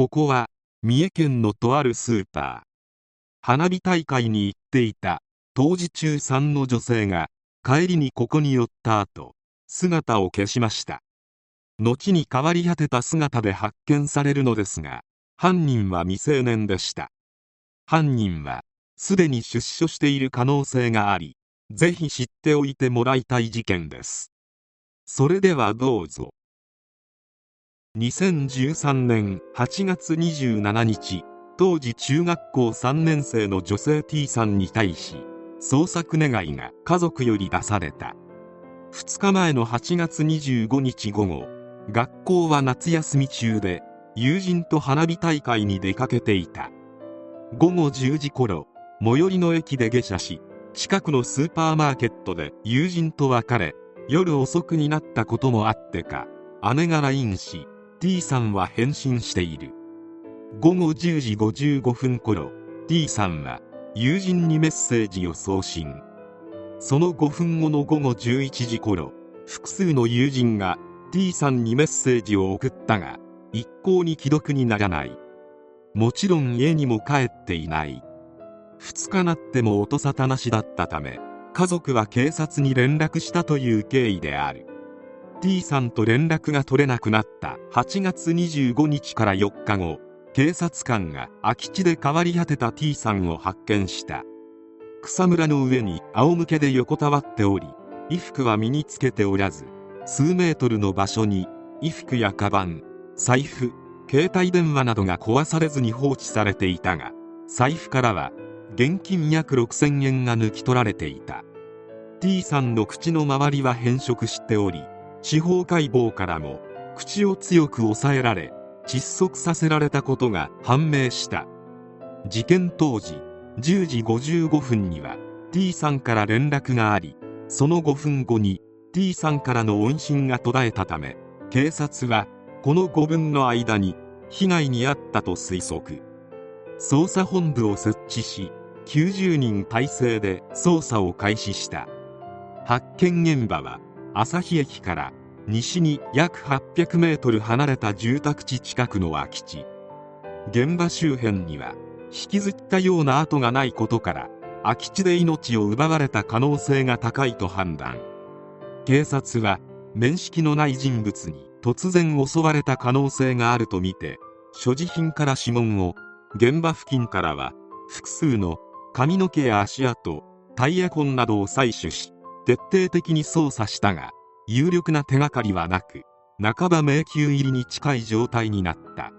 ここは三重県のとあるスーパー。花火大会に行っていた。当時中3の女性が帰りにここに寄った後姿を消しました。後に変わり果てた姿で発見されるのですが犯人は未成年でした。犯人はすでに出所している可能性がありぜひ知っておいてもらいたい事件です。それではどうぞ。2013年8月27日当時中学校3年生の女性 T さんに対し捜索願いが家族より出された。2日前の8月25日午後学校は夏休み中で友人と花火大会に出かけていた。午後10時頃最寄りの駅で下車し近くのスーパーマーケットで友人と別れ夜遅くになったこともあってか姉が LINE し T さんは返信している。午後10時55分頃 T さんは友人にメッセージを送信。その5分後の午後11時頃複数の友人が T さんにメッセージを送ったが一向に既読にならない。もちろん家にも帰っていない。2日なっても音沙汰なしだったため家族は警察に連絡したという経緯である。T さんと連絡が取れなくなった。8月25日から4日後。警察官が空き地で変わり果てた T さんを発見した。草むらの上に仰向けで横たわっており衣服は身につけておらず数メートルの場所に衣服やカバン財布携帯電話などが壊されずに放置されていたが財布からは現金約6000円が抜き取られていた。T さんの口の周りは変色しており司法解剖からも口を強く押さえられ窒息させられたことが判明した。事件当時10時55分には T さんから連絡がありその5分後に T さんからの音信が途絶えたため警察はこの5分の間に被害に遭ったと推測。捜査本部を設置し90人体制で捜査を開始した。発見現場は旭駅から西に約800メートル離れた住宅地近くの空き地。現場周辺には引きずったような跡がないことから空き地で命を奪われた可能性が高いと判断。警察は面識のない人物に突然襲われた可能性があるとみて所持品から指紋を現場付近からは複数の髪の毛や足跡タイヤ痕などを採取し徹底的に捜査したが有力な手がかりはなく半ば迷宮入りに近い状態になった。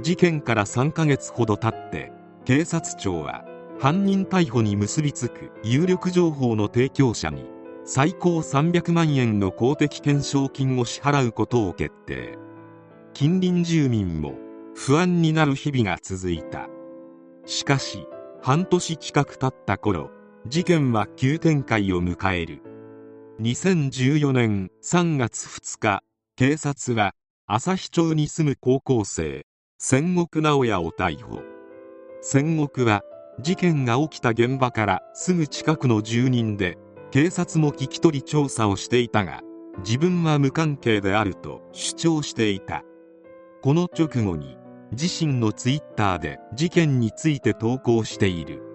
事件から3ヶ月ほど経って警察庁は犯人逮捕に結びつく有力情報の提供者に最高300万円の公的懸賞金を支払うことを決定。近隣住民も不安になる日々が続いた。しかし半年近く経った頃事件は急展開を迎える。2014年3月2日警察は旭町に住む高校生仙石直也を逮捕。仙石は事件が起きた現場からすぐ近くの住人で警察も聞き取り調査をしていたが自分は無関係であると主張していた。この直後に自身のツイッターで事件について投稿している。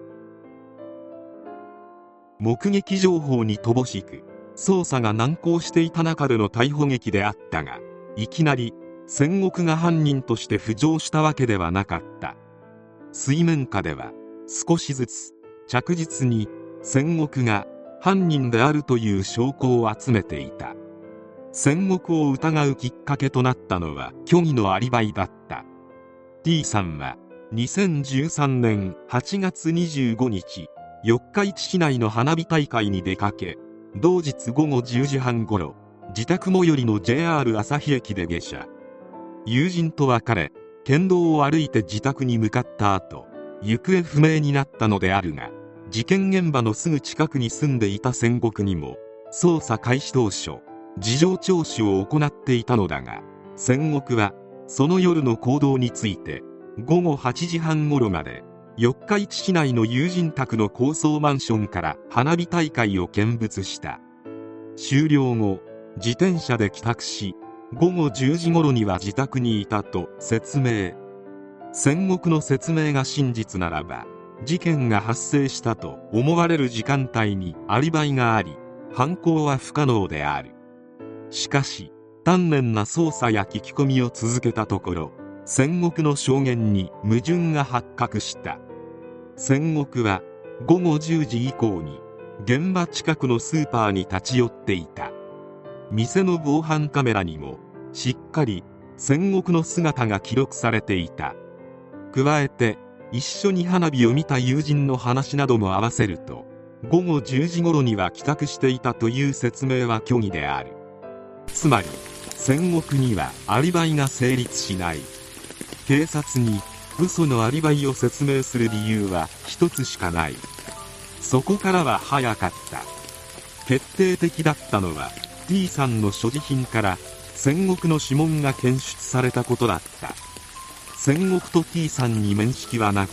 目撃情報に乏しく捜査が難航していた中での逮捕劇であったがいきなり戦国が犯人として浮上したわけではなかった。水面下では少しずつ着実に戦国が犯人であるという証拠を集めていた。戦国を疑うきっかけとなったのは虚偽のアリバイだった。T さんは2013年8月25日四日市市内の花火大会に出かけ同日午後10時半ごろ自宅最寄りの JR 旭駅で下車。友人と別れ県道を歩いて自宅に向かった後行方不明になったのであるが事件現場のすぐ近くに住んでいた戦国にも捜査開始当初事情聴取を行っていたのだが戦国はその夜の行動について午後8時半頃まで四日市市内の友人宅の高層マンションから花火大会を見物した。終了後自転車で帰宅し午後10時頃には自宅にいたと説明。戦国の説明が真実ならば事件が発生したと思われる時間帯にアリバイがあり犯行は不可能である。しかし丹念な捜査や聞き込みを続けたところ戦国の証言に矛盾が発覚した。戦国は午後10時以降に現場近くのスーパーに立ち寄っていた。店の防犯カメラにもしっかり戦国の姿が記録されていた。加えて一緒に花火を見た友人の話なども合わせると午後10時頃には帰宅していたという説明は虚偽である。つまり戦国にはアリバイが成立しない。警察に嘘のアリバイを説明する理由は一つしかない。そこからは早かった。決定的だったのは T さんの所持品から戦国の指紋が検出されたことだった。戦国と T さんに面識はなく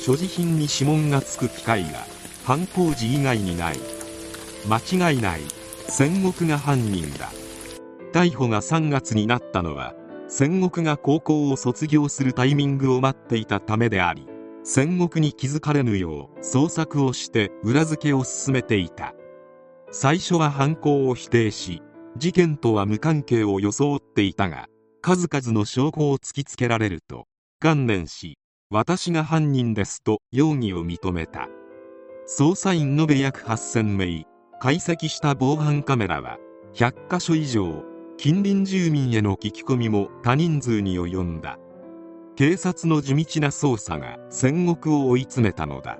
所持品に指紋がつく機会が犯行時以外にない。間違いない。戦国が犯人だ。逮捕が3月になったのは戦国が高校を卒業するタイミングを待っていたためであり戦国に気づかれぬよう捜索をして裏付けを進めていた。最初は犯行を否定し事件とは無関係を装っていたが数々の証拠を突きつけられると観念し私が犯人ですと容疑を認めた。捜査員延べ約8000名解析した防犯カメラは100カ所以上近隣住民への聞き込みも多人数に及んだ。警察の地道な捜査が戦国を追い詰めたのだ。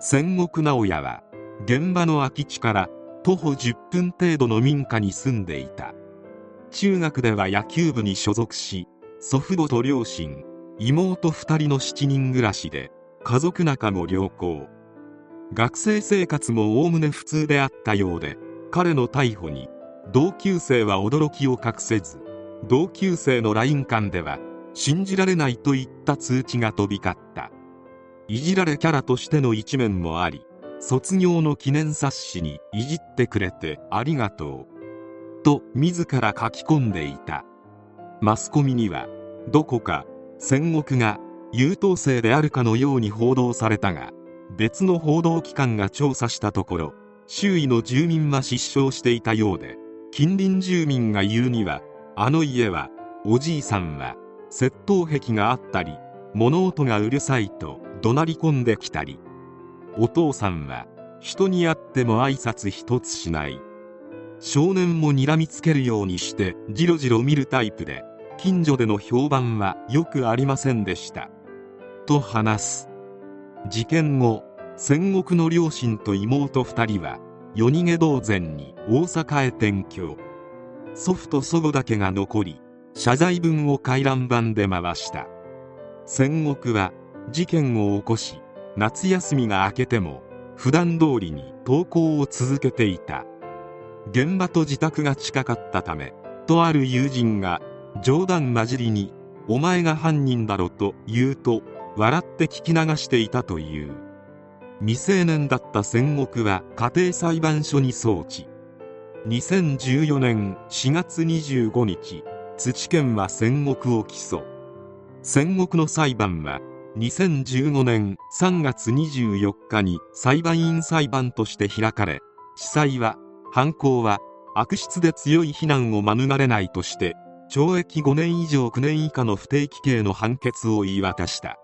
戦国直哉は現場の空き地から徒歩10分程度の民家に住んでいた。中学では野球部に所属し祖父母と両親妹2人の7人暮らしで家族仲も良好。学生生活もおおむね普通であったようで彼の逮捕に同級生は驚きを隠せず同級生の LINE 間では信じられないといった通知が飛び交った。いじられキャラとしての一面もあり卒業の記念冊子にいじってくれてありがとう。と自ら書き込んでいた。マスコミにはどこか戦国が優等生であるかのように報道されたが別の報道機関が調査したところ周囲の住民は失笑していたようで近隣住民が言うにはあの家はおじいさんは窃盗癖があったり物音がうるさいと怒鳴り込んできたり。お父さんは人に会っても挨拶一つしない。少年も睨みつけるようにしてじろじろ見るタイプで近所での評判はよくありませんでした。と話す。事件後戦国の両親と妹2人は夜逃げ同然に大阪へ転居。祖父と祖母だけが残り謝罪文を回覧板で回した。戦国は事件を起こし夏休みが明けても普段通りに登校を続けていた。現場と自宅が近かったためとある友人が冗談交じりに「お前が犯人だろ」と言うと笑って聞き流していたという。未成年だった戦国は家庭裁判所に送致。2014年4月25日土県は戦国を起訴。戦国の裁判は2015年3月24日に裁判員裁判として開かれ地裁は犯行は悪質で強い非難を免れないとして懲役5年以上9年以下の不定期刑の判決を言い渡した。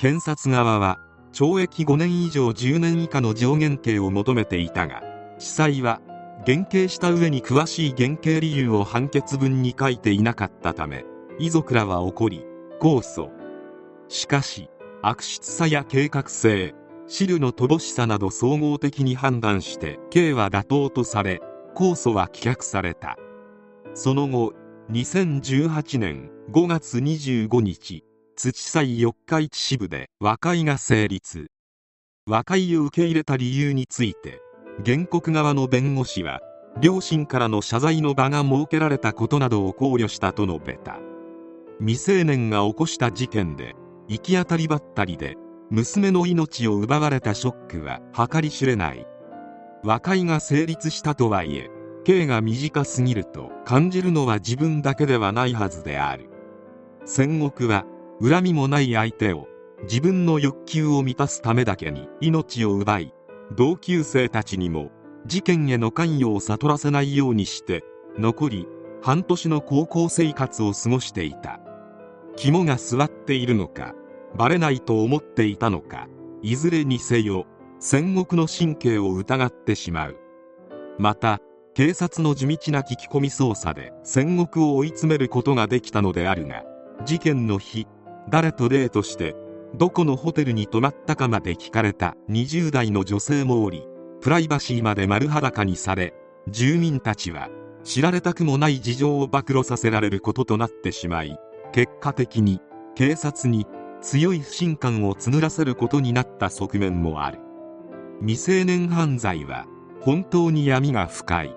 検察側は懲役5年以上10年以下の上限刑を求めていたが地裁は減刑した上に詳しい減刑理由を判決文に書いていなかったため遺族らは怒り控訴。しかし悪質さや計画性資料の乏しさなど総合的に判断して刑は妥当とされ控訴は棄却された。その後2018年5月25日土祭四日市支部で和解が成立。和解を受け入れた理由について原告側の弁護士は両親からの謝罪の場が設けられたことなどを考慮したと述べた。未成年が起こした事件で行き当たりばったりで娘の命を奪われたショックは計り知れない。和解が成立したとはいえ刑が短すぎると感じるのは自分だけではないはずである。戦国は恨みもない相手を自分の欲求を満たすためだけに命を奪い同級生たちにも事件への関与を悟らせないようにして残り半年の高校生活を過ごしていた。肝が据わっているのかバレないと思っていたのかいずれにせよ戦国の神経を疑ってしまう。また警察の地道な聞き込み捜査で戦国を追い詰めることができたのであるが事件の日誰とデートしてどこのホテルに泊まったかまで聞かれた20代の女性もおりプライバシーまで丸裸にされ住民たちは知られたくもない事情を暴露させられることとなってしまい結果的に警察に強い不信感を募らせることになった側面もある。未成年犯罪は本当に闇が深い。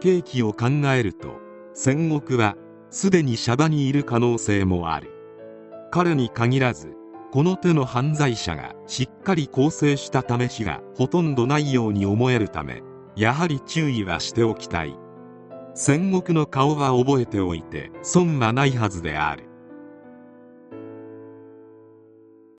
刑期を考えると戦国はすでにシャバにいる可能性もある。彼に限らずこの手の犯罪者がしっかり構成した試しがほとんどないように思えるためやはり注意はしておきたい。戦国の顔は覚えておいて損はないはずである。